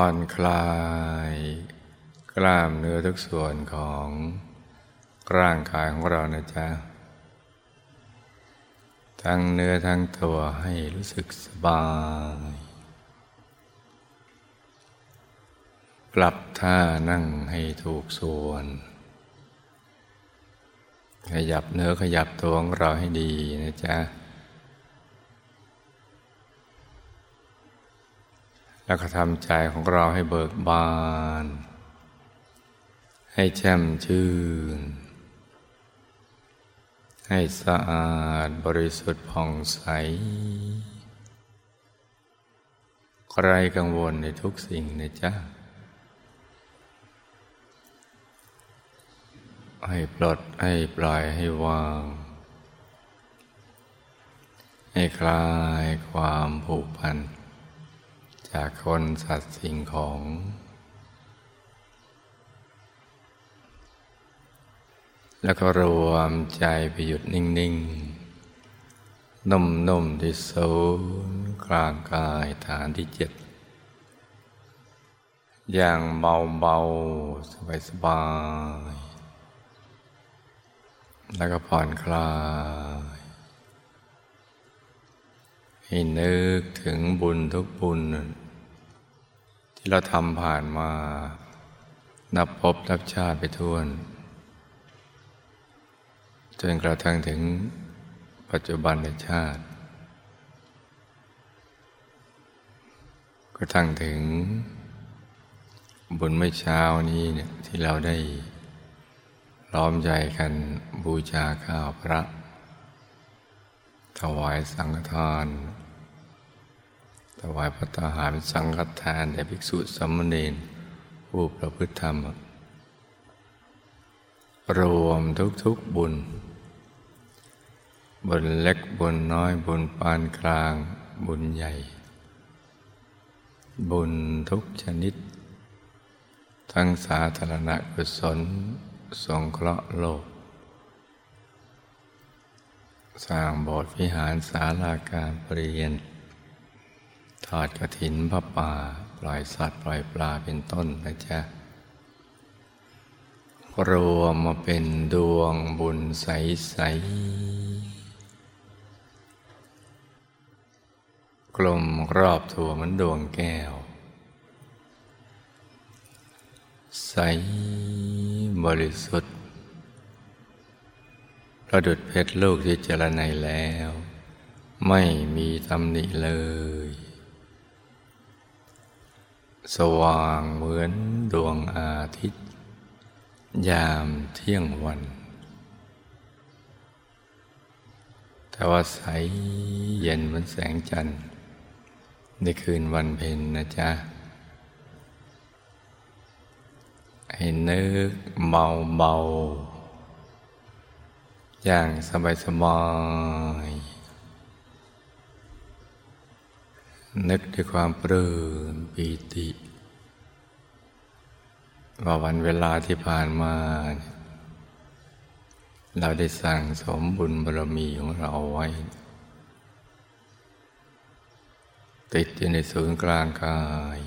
ผ่อนคลาย กล้ามเนื้อทุกส่วนของร่างกายของเรานะจ๊ะ ทั้งเนื้อทั้งตัวให้รู้สึกสบาย ปรับท่านั่งให้ถูกส่วน ขยับเนื้อขยับตัวของเราให้ดีนะจ๊ะ แล้วก็ทำใจของเราให้เบิกบาน ให้แช่มชื่น ให้สะอาดบริสุทธิ์ผ่องใส ใครกังวลในทุกสิ่งนะจ๊ะ ให้ปลดให้ปล่อยให้วาง ให้คลายความผูกพัน จากคนสัตว์สิ่งของ แล้วก็รวมใจไปหยุดนิ่ง ๆ นุ่ม ๆ ที่ศูนย์กลางกายฐานที่เจ็ดอย่างเบา ๆ สบาย ๆ แล้วก็ผ่อนคลาย ให้นึกถึงบุญทุกบุญ ที่เราทำผ่านมา นับพบนับชาติไปทั่วจนกระทั่งถึงปัจจุบันในชาติก็ทั้งถึงบุญไม่เช้านี้เนี่ยที่เราได้ล้อมใจกันบูชาข้าวพระ ถวายสังฆทาน ถวายพระตาหารสังฆทานแด่ภิกษุสมณีนผู้ประพฤติธรรม รวมทุกๆบุญ บุญเล็กบุญน้อยบุญปานกลางบุญใหญ่ บุญทุกชนิด ทั้งสาธารณกุศลสงเคราะห์โลก สร้างโบสถ์วิหารศาลาการเปรียนทอดกระถินพระป่า ปล่อยสัตว์ ปล่อยปลาเป็นต้นนะจ๊ะ รวมมาเป็นดวงบุญใส ๆ กลมรอบถั่วเหมือนดวงแก้ว ใสบริสุทธิ์ ประดุดเพชรลูกที่เจรไนแล้ว ไม่มีตำหนิเลย สว่างเหมือนดวงอาทิตย์ ยามเที่ยงวัน แต่ว่าใสเย็นเหมือนแสงจันทร์ ในคืนวันเพ็ญนะจ๊ะให้นึกเบาเบา อย่างสบายสบายนึกด้วยความปลื้มปีติ ว่าวันเวลาที่ผ่านมา เราได้สั่งสมบุญบารมีของเราไว้ ติดอยู่ในศูนย์กลางกาย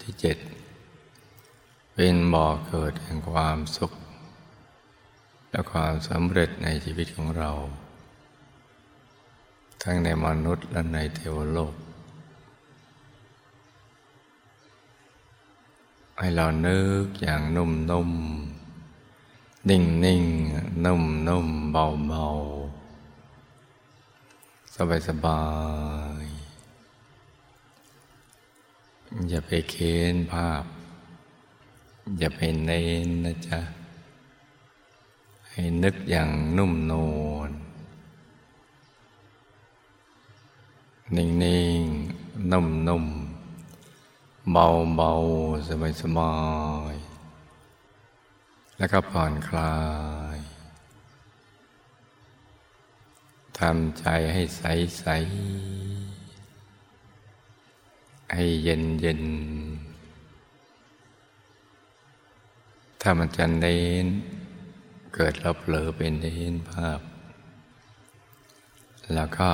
ที่เจ็ด เป็นบ่อเกิดแห่งความสุข และความสำเร็จในชีวิตของเรา ทั้งในมนุษย์และในเทวโลก ให้เรานึกอย่างนุ่มนุ่มนิ่งนิ่งนุ่มนุ่มเบาเบาสบายสบาย อย่าไปเค้นภาพ อย่าไปเน้นนะจ๊ะ ให้นึกอย่างนุ่มนวลนิ่งๆนุ่มเบาเบาสบายสบายแล้วก็ผ่อนคลายทำใจให้ใสใสให้เย็นเย็นถ้ามันจะเน้น เกิดเราเผลอเป็นเน้นภาพ แล้วก็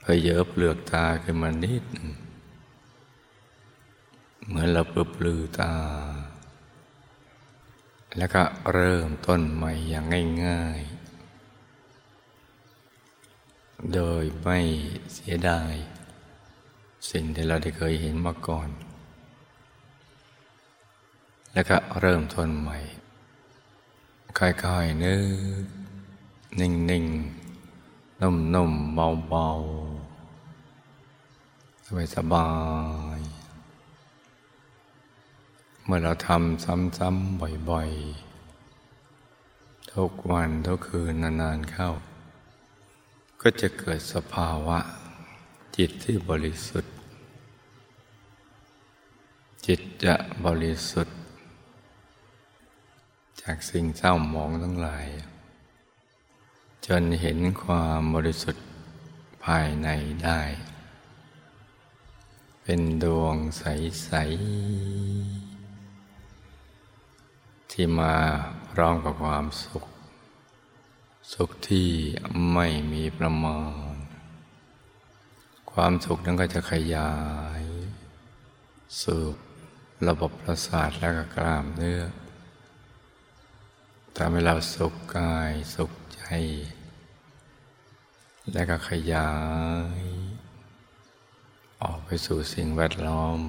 เพยเยอะเปลือกตาขึ้นมานิด เหมือนเราเปลือตา แล้วก็เริ่มต้นใหม่อย่างง่าย ๆ โดยไม่เสียดาย สิ่งที่เราได้เคยเห็นมาก่อน แล้วก็เริ่มต้นใหม่ ค่อยๆนึก นิ่งๆ นุ่มๆ เบาๆ สบายๆ เมื่อเราทำซ้ำๆ บ่อยๆ ทุกวันทุกคืนนานๆเข้า ก็จะเกิดสภาวะ จิตที่บริสุทธิ์ จิตจะบริสุทธิ์ จากสิ่งเศร้าหมองทั้งหลาย จนเห็นความบริสุทธิ์ภายในได้ เป็นดวงใส ๆ ที่มาพร้อมกับความสุข สุขที่ไม่มีประมาณ ความสุขนั้นก็จะขยาย สืบระบบประสาทและก็กล้ามเนื้อ ทำให้เราสุขกายสุขใจ และก็ขยาย ออกไปสู่สิ่งแวดล้อม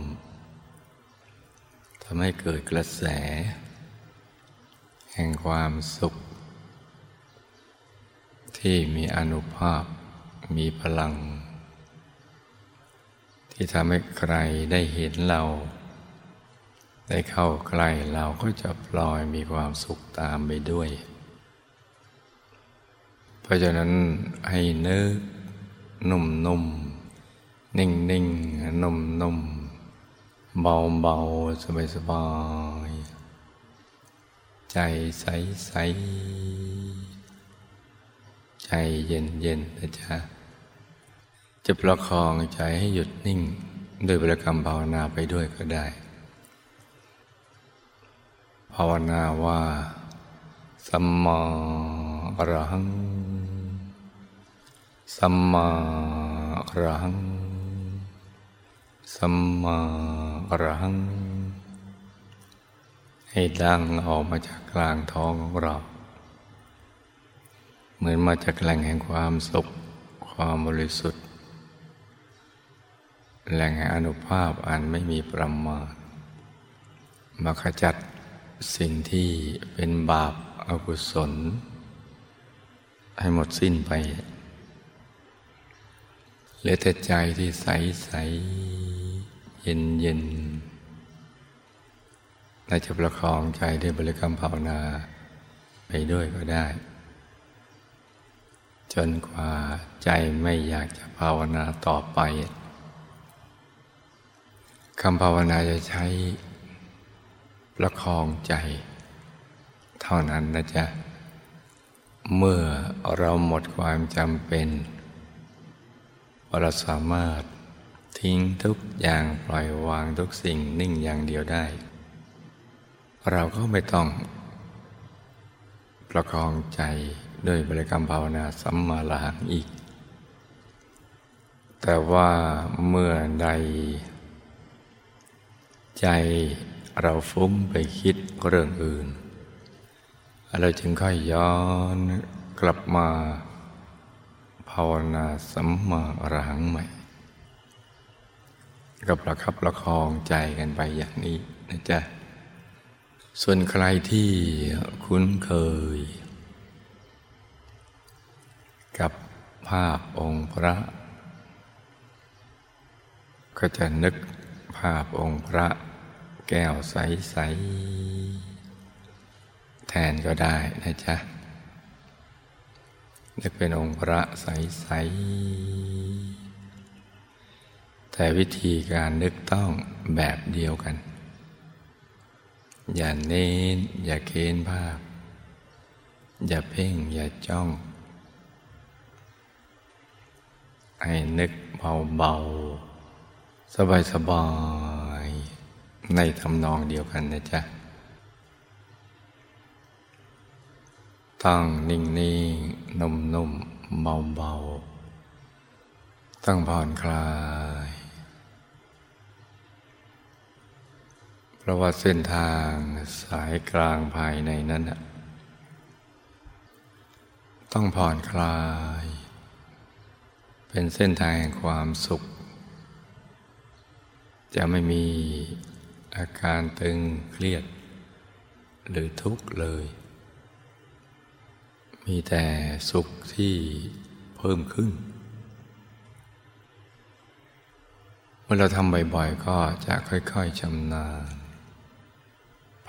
ทำให้เกิดกระแส แห่งความสุข ที่มีอนุภาพมีพลัง ที่ทำให้ใครได้เห็นเรา ได้เข้าใกล้เราก็จะปล่อยมีความสุขตามไปด้วย เพราะฉะนั้นให้นึกนุ่มนุ่มนิ่งนิ่งนุ่มนุ่มเบาเบาสบายสบายใจใสใสใจเย็นเย็นนะจ๊ะจะประคองใจให้หยุดนิ่ง ด้วยบริกรรมภาวนาไปด้วยก็ได้ ภาวนาว่าสัมมาอรหัง สัมมาอรหัง สัมมาอรหัง ให้ดังออกมาจากกลางท้องของเรา เหมือนมาจากแหล่งแห่งความสุข ความบริสุทธิ์ แหล่งแห่งอนุภาพอันไม่มีประมาณมาขจัด สิ่งที่เป็นบาปอากุศล ให้หมดสิ้นไปเหลือแต่ใจที่ใสใสเย็นเย็นเราจะประคองใจด้วยบริกรรมภาวนาไปด้วยก็ได้ จนกว่าใจไม่อยากจะภาวนาต่อไปคำภาวนาจะใช้ ประคองใจ เท่านั้นนะจ๊ะ เมื่อเราหมดความจำเป็น เราสามารถทิ้งทุกอย่างปล่อยวางทุกสิ่งนิ่งอย่างเดียวได้ เราก็ไม่ต้อง ประคองใจด้วยบริกรรมภาวนาสัมมาลหังอีก แต่ว่าเมื่อใด ใจ เราฟุ้งไปคิดเรื่องอื่น เราจึงค่อยย้อนกลับมาภาวนาสัมมาอรหังใหม่ก็ประคับประคองใจกันไปอย่างนี้นะจ๊ะ ส่วนใครที่คุ้นเคย กับภาพองค์พระ ก็จะนึกภาพองค์พระ ก้วใส ๆ แทนก็ได้นะจ๊ะนึกเป็นองค์พระใส ๆ แต่วิธีการนึกต้องแบบเดียวกัน อย่าเน้น อย่าเค้นภาพ อย่าเพ่ง อย่าจ้อง ให้นึกเบา ๆ สบาย ๆ ในทำนองเดียวกันนะจ๊ะ ต้องนิ่งๆนุ่มๆเบาๆต้องผ่อนคลาย เพราะว่าเส้นทางสายกลางภายในนั้นต้องผ่อนคลาย เป็นเส้นทางแห่งความสุข จะไม่มี อาการตึงเครียด หรือทุกข์เลย มีแต่สุขที่เพิ่มขึ้น เมื่อเราทำบ่อยๆ ก็จะค่อยๆชำนาญ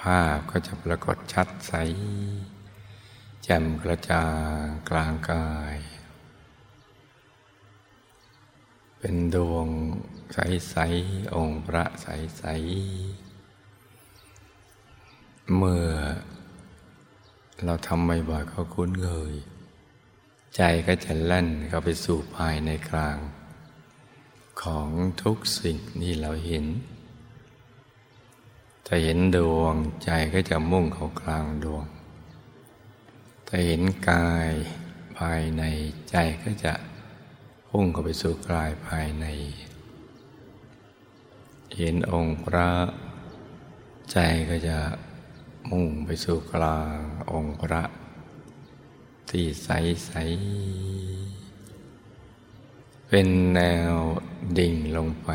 ภาพก็จะปรากฏชัดใส แจ่มกระจ่างกลางกาย เป็นดวง ใสๆองค์พระใสๆเมื่อเราทำบ่อยๆก็คุ้นเคยใจก็จะแล่นเข้าไปสู่ภายในกลาง ของทุกสิ่งที่เราเห็น ถ้าเห็นดวงใจก็จะมุ่งเข้ากลางดวง ถ้าเห็นกายภายในใจก็จะพุ่งเข้าไปสู่กายภายใน เห็นองค์พระ ใจก็จะมุ่งไปสู่กลางองค์พระ ที่ใสใสเป็นแนวดิ่งลงไป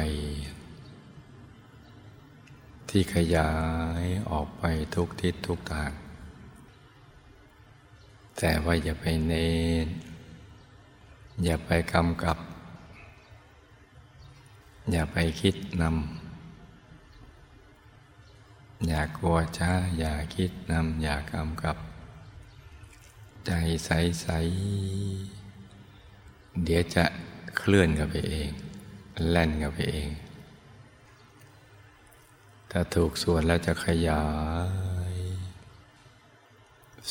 ที่ขยายออกไปทุกทิศทุกทาง แต่ว่าอย่าไปเน้นอย่าไปกำกับ อย่าไปคิดนำ อย่ากลัวช้า อย่าคิดนำอย่ากำกับ ใจใสใสเดี๋ยวจะเคลื่อนกับไปเอง แล่นกับไปเอง ถ้าถูกส่วนแล้วจะขยาย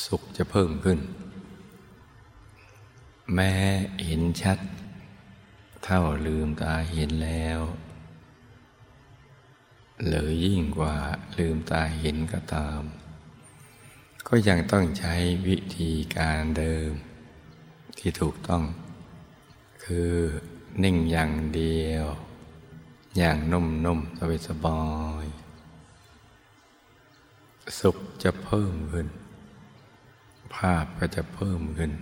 สุขจะเพิ่มขึ้น แม้เห็นชัด เท่าลืมตาเห็นแล้ว หรือยิ่งกว่าลืมตาเห็นก็ตาม ก็ยังต้องใช้วิธีการเดิม ที่ถูกต้อง คือนิ่งอย่างเดียว อย่างนุ่มๆสบายสบายสุขจะเพิ่มขึ้น ภาพก็จะเพิ่มขึ้น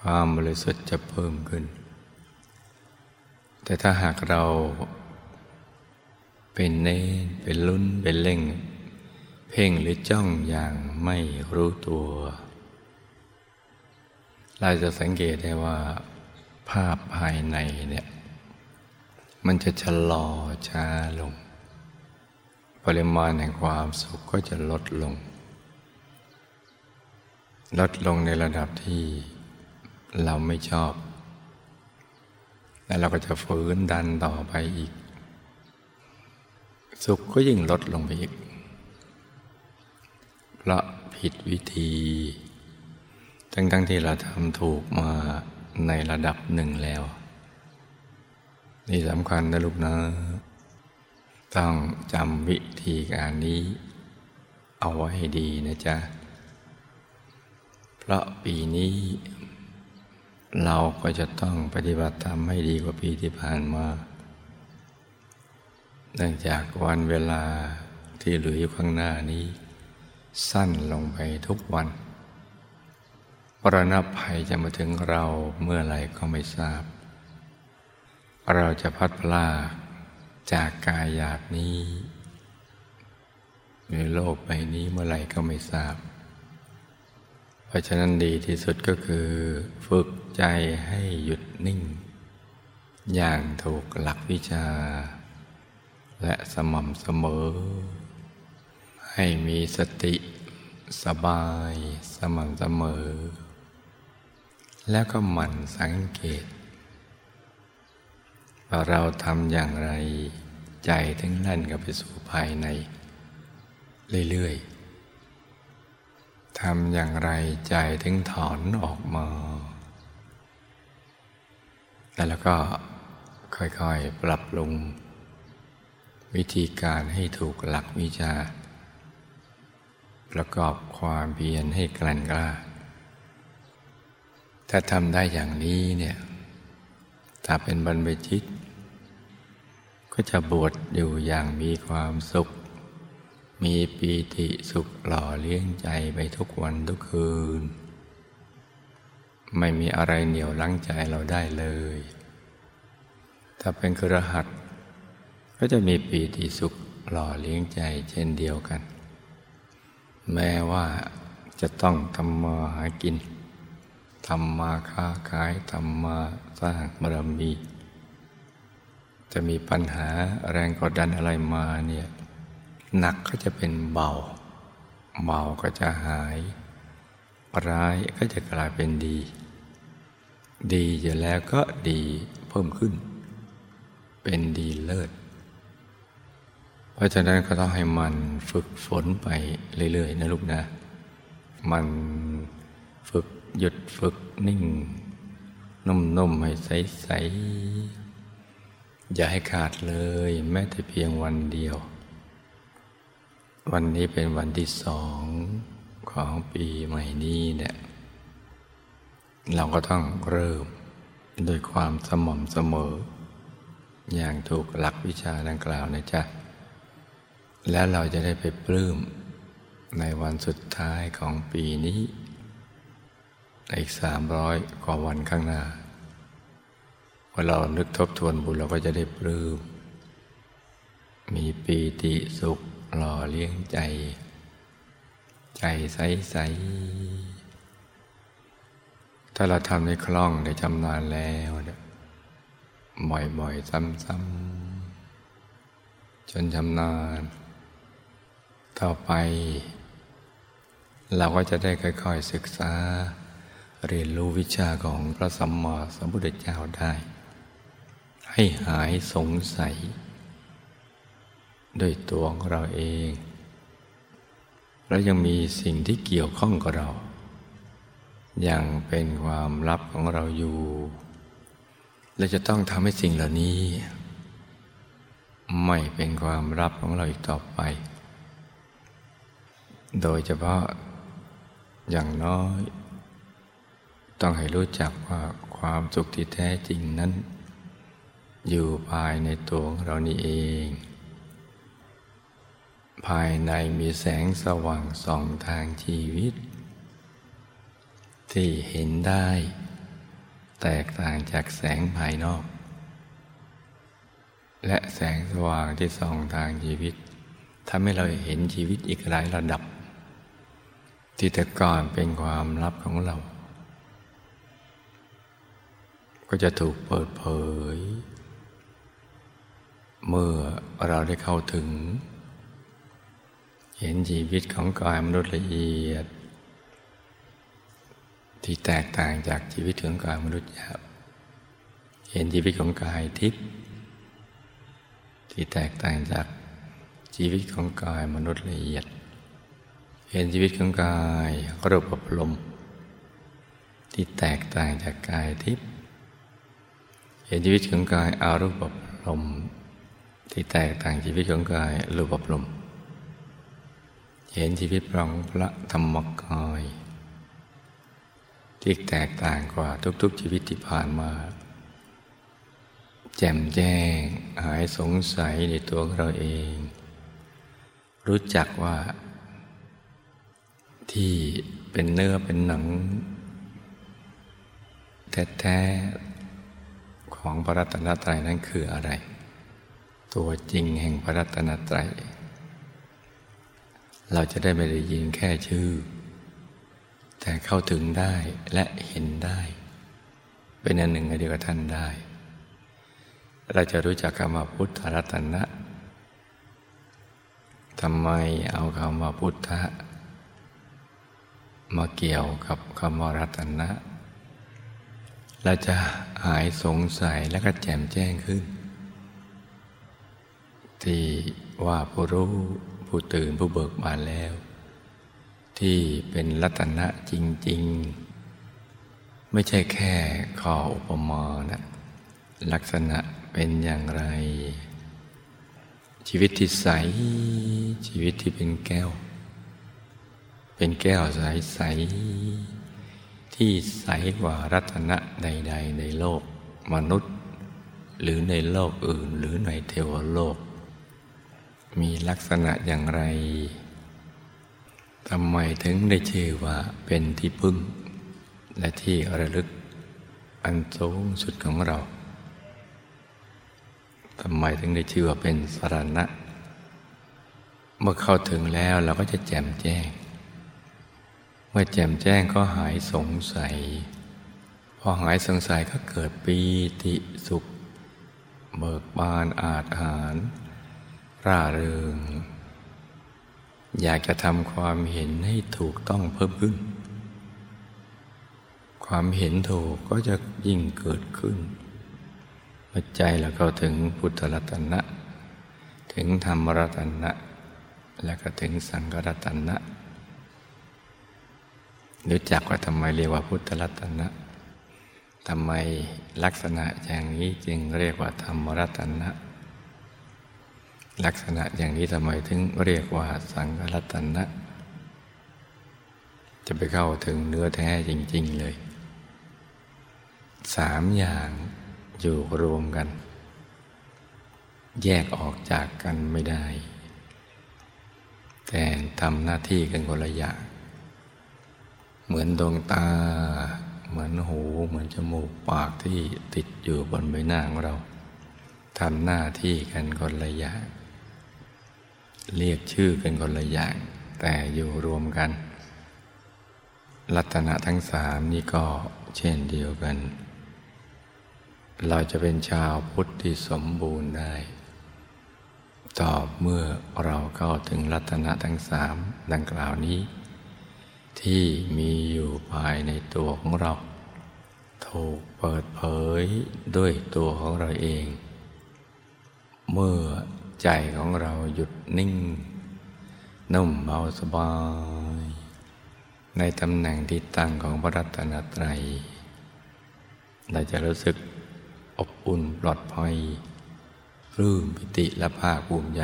ความบริสุทธิ์จะเพิ่มขึ้น แต่ถ้าหากเรา เป็นเน้นเป็นลุ้นเป็นเล่ง เพ่งหรือจ้องอย่างไม่รู้ตัว เราจะสังเกตได้ว่า ภาพภายในเนี่ยมันจะชะลอช้าลง ปริมาณแห่งความสุขก็จะลดลง ลดลงในระดับที่เราไม่ชอบ และเราก็จะฝืนดันต่อไปอีก สุขก็ยิ่งลดลงไปอีก เพราะผิดวิธีทั้งๆทที่เราทำถูกมาในระดับหนึ่งแล้ว นี่สำคัญนะลูกนะ ต้องจำวิธีการนี้ เอาไว้ให้ดีนะจ๊ะ เพราะปีนี้ เราก็จะต้องปฏิบัติธรรมให้ดีกว่าปีที่ผ่านมา เนื่องจากวันเวลาที่เหลืออยู่ข้างหน้านี้ สั้นลงไปทุกวันปรณภัยจะมาถึงเราเมื่อไหร่ก็ไม่ทราบ เราจะพัดพลาดจากกายหยาบนี้ในโลกใบนี้เมื่อไหร่ก็ไม่ทราบ เพราะฉะนั้นดีที่สุดก็คือ ฝึกใจให้หยุดนิ่ง อย่างถูกหลักวิชา และสม่ำเสมอ ให้มีสติสบายสม่ำเสมอ แล้วก็หมั่นสังเกต ว่าเราทำอย่างไรใจถึงแล่นกับไปสู่ภายใน เรื่อยๆทำอย่างไรใจถึงถอนออกมา แล้วก็ค่อยๆปรับปรุง วิธีการให้ถูกหลักวิชา ประกอบความเพียรให้กลั่นกล้า ถ้าทำได้อย่างนี้เนี่ยถ้าเป็นบรรพชิต ก็จะบวชอยู่อย่างมีความสุข มีปีติสุขหล่อเลี้ยงใจไปทุกวันทุกคืน ไม่มีอะไรเหนี่ยวลังใจเราได้เลย ถ้าเป็นครหัส ก็จะมีปีติสุขหล่อเลี้ยงใจเช่นเดียวกัน แม้ว่าจะต้องทำมาหากินทำมาค้าขายทำมาสร้างบารมี จะมีปัญหาแรงกดดันอะไรมาเนี่ยหนักก็จะเป็นเบา เบาก็จะหาย ร้ายก็จะกลายเป็นดี ดีอยู่แล้วก็ดีเพิ่มขึ้น เป็นดีเลิศ เพราะฉะนั้นก็ต้องให้มันฝึกฝนไปเรื่อยๆนะลูกนะ มันฝึกหยุดฝึกนิ่ง นุ่มๆให้ใสๆอย่าให้ขาดเลย แม้แต่เพียงวันเดียว วันนี้เป็นวันที่สองของปีใหม่นี้เนี่ยเราก็ต้องเริ่มโดยความสม่ำเสมอ อย่างถูกหลักวิชาดังกล่าวนะจ๊ะ แล้วเราจะได้ไปปลื้มในวันสุดท้ายของปีนี้ อีกสามร้อยกว่าวันข้างหน้าพอเรานึกทบทวนบุญเราก็จะได้ปลื้มมีปีติสุขหล่อเลี้ยงใจ ใจใสใสถ้าเราทำในคล่องในจำนานแล้วเนี่ยบ่อยๆซ้ำๆจนชำนาญ ต่อไป เราก็จะได้ค่อยๆศึกษา เรียนรู้วิชาของพระสัมมาสัมพุทธเจ้าได้ ให้หายสงสัย ด้วยตัวของเราเอง และยังมีสิ่งที่เกี่ยวข้องกับเรา ยังเป็นความลับของเราอยู่เราจะต้องทำให้สิ่งเหล่านี้ ไม่เป็นความลับของเราอีกต่อไป โดยเฉพาะอย่างน้อย ต้องให้รู้จักว่าความสุขที่แท้จริงนั้น อยู่ภายในตัวเรานี่เอง ภายในมีแสงสว่างส่องทางชีวิต ที่เห็นได้ แตกต่างจากแสงภายนอก และแสงสว่างที่ส่องทางชีวิตทำให้เราเห็นชีวิตอีกหลายระดับ ที่แต่ก่อนเป็นความลับของเรา ก็จะถูกเปิดเผย เมื่อเราได้เข้าถึง เห็นชีวิตของกายมนุษย์ละเอียด ที่แตกต่างจากชีวิตของกายมนุษย์หยาบเห็นชีวิตของกายทิพย์ที่แตกต่างจากชีวิตของกายมนุษย์ละเอียด เห็นชีวิตของกายรูปปลมที่แตกต่างจากกายทิพย์เห็นชีวิตของกายอารูปปลมที่แตกต่างชีวิตของกายรูปปลมเห็นชีวิตของพระธรรมกายที่แตกต่างกว่าทุกๆชีวิตที่ผ่านมา แจ่มแจ้งหายสงสัยในตัวเราเอง รู้จักว่า ที่เป็นเนื้อเป็นหนัง แท้ๆของพระรัตนตรัยนั้นคืออะไร ตัวจริงแห่งพระรัตนตรัย เราจะได้ไม่ได้ยินแค่ชื่อ แต่เข้าถึงได้และเห็นได้ เป็นอันหนึ่งอันเดียวกับท่านได้ เราจะรู้จักคำว่าพุทธรัตนะทำไมเอาคำว่าพุทธะ มาเกี่ยวกับคำว่ารัตนะเราจะหายสงสัยและก็แจ่มแจ้งขึ้น ที่ว่าผู้รู้ผู้ตื่นผู้เบิกบานแล้ว ที่เป็นรัตนะจริง ๆ ไม่ใช่แค่ข้ออุปมานะลักษณะเป็นอย่างไร ชีวิตที่ใสชีวิตที่เป็นแก้ว เป็นแก้วใส ๆ ที่ใสกว่ารัตนะใด ๆ ในโลกมนุษย์ หรือในโลกอื่นหรือในเทวโลก มีลักษณะอย่างไรทำไมถึงได้ชื่อว่าเป็นที่พึ่ง และที่ระลึก อันสูงสุดของเราทำไมถึงได้ชื่อว่าเป็นสรณะ เมื่อเข้าถึงแล้วเราก็จะแจ่มแจ้ง มื่อแจ่มแจ้งก็หายสงสัย พอหายสงสัยก็เกิดปีติสุข เบิกบานอาจหารร่าเริง อยากจะทำความเห็นให้ถูกต้องเพิ่มขึ้น ความเห็นถูกก็จะยิ่งเกิดขึ้นใจเราเข้าถึงพุทธรัตนะ ถึงธรรมรัตนะ แล้วก็ถึงสังฆรัตนะ รู้จักว่าทำไมเรียกว่าพุทธรัตนะทำไมลักษณะอย่างนี้จึงเรียกว่าธรรมรัตนะ ลักษณะอย่างนี้ทำไมถึงเรียกว่าสังฆรัตนะ จะไปเข้าถึงเนื้อแท้จริง ๆ เลย สามอย่างอยู่รวมกัน แยกออกจากกันไม่ได้ แต่ทำหน้าที่กันคนละอย่าง เหมือนดวงตา เหมือนหู เหมือนจมูกปากที่ติดอยู่บนใบหน้าของเราทำหน้าที่กันคนละอย่างเรียกชื่อกันคนละอย่างแต่อยู่รวมกัน ลัตนะทั้งสามนี่ก็เช่นเดียวกัน เราจะเป็นชาวพุทธที่สมบูรณ์ได้ ตอบเมื่อเราเข้าถึงรัตนะทั้งสามดังกล่าวนี้ ที่มีอยู่ภายในตัวของเรา ถูกเปิดเผยด้วยตัวของเราเอง เมื่อใจของเราหยุดนิ่ง นุ่มเบาสบาย ในตำแหน่งที่ตั้งของพระรัตนตรัย เราจะรู้สึกอบอุ่นปลอดภัยรื่มปิติและภาคภูมิใจ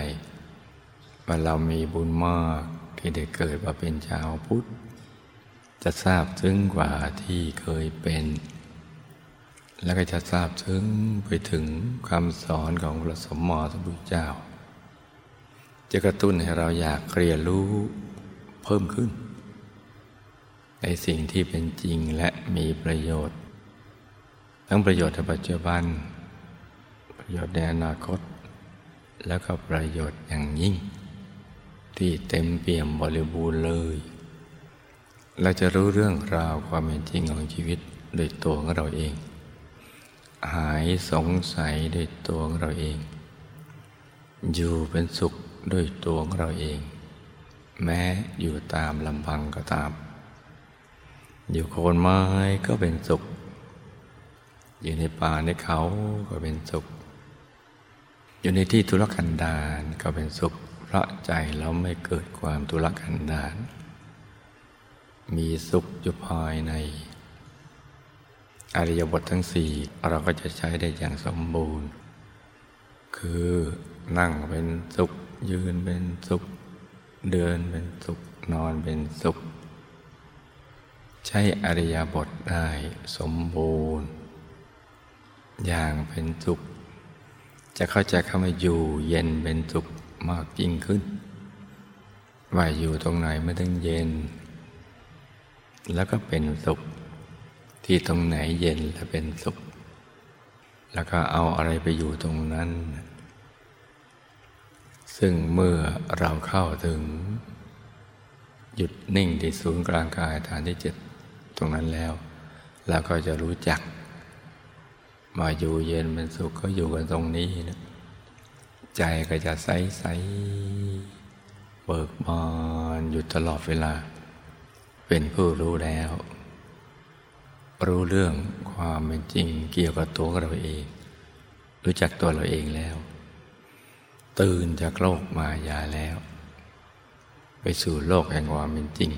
ว่าเรามีบุญมากที่ได้เกิดมาเป็นชาวพุทธ จะทราบซึ้งกว่าที่เคยเป็น แล้วก็จะทราบซึ้งไปถึงคำสอนของพระสมมติพุทเจ้า จะกระตุ้นให้เราอยากเรียนรู้เพิ่มขึ้น ในสิ่งที่เป็นจริงและมีประโยชน์ ทั้งประโยชน์ในปัจจุบัน ประโยชน์ในอนาคต แล้วก็ประโยชน์อย่างยิ่ง ที่เต็มเปี่ยมบริบูรณ์เลย เราจะรู้เรื่องราวความเป็นจริงของชีวิตโดยตัวของเราเอง หายสงสัยโดยตัวของเราเอง อยู่เป็นสุขด้วยตัวของเราเอง แม้อยู่ตามลำพังก็ตาม อยู่โคนไม้ก็เป็นสุข อยู่ในป่าในเขาก็เป็นสุข อยู่ในที่ทุรกันดารก็เป็นสุข เพราะใจเราไม่เกิดความทุรกันดาร มีสุขอยู่ภายใน อริยบททั้งสี่เราก็จะใช้ได้อย่างสมบูรณ์ คือนั่งเป็นสุข ยืนเป็นสุข เดินเป็นสุข นอนเป็นสุข ใช้อริยบทได้สมบูรณ์ อย่างเป็นสุข จะเข้าใจคำว่าอยู่เย็นเป็นสุขมากยิ่งขึ้นว่าอยู่ตรงไหนไม่ต้องเย็น แล้วก็เป็นสุข ที่ตรงไหนเย็นและเป็นสุข แล้วก็เอาอะไรไปอยู่ตรงนั้น ซึ่งเมื่อเราเข้าถึง หยุดนิ่งที่ศูนย์กลางกายฐานที่เจ็ดตรงนั้นแล้วเราก็จะรู้จัก มาอยู่เย็นเป็นสุขก็อยู่กันตรงนี้นะใจก็จะใสใสเบิกบานอยู่ตลอดเวลา เป็นผู้รู้แล้ว รู้เรื่องความเป็นจริงเกี่ยวกับตัวเราเอง รู้จักตัวเราเองแล้ว ตื่นจากโลกมายาแล้ว ไปสู่โลกแห่งความเป็นจริง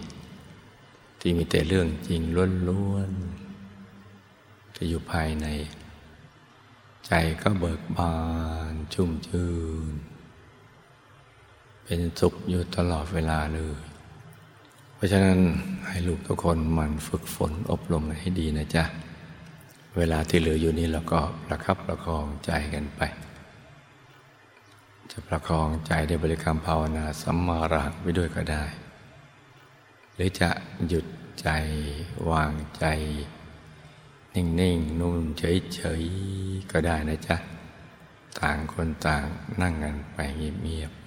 ที่มีแต่เรื่องจริงล้วนๆที่อยู่ภายใน ใจก็เบิกบานชุ่มชื่นเป็นสุขอยู่ตลอดเวลาเลย ราะฉะนั้นให้ลูกทุกคนมันฝึกฝนอบรมให้ดีนะจ๊ะ เวลาที่เหลืออยู่นี้เราก็ประคับประคองใจกันไป จะประคองใจในบริกรรมภาวนาสัมมาระไว้ด้วยก็ได้ หรือจะหยุดใจวางใจ นิ่งๆนุ่มเฉยๆก็ได้นะจ๊ะ ต่างคนต่างนั่งกันไปเงียบๆ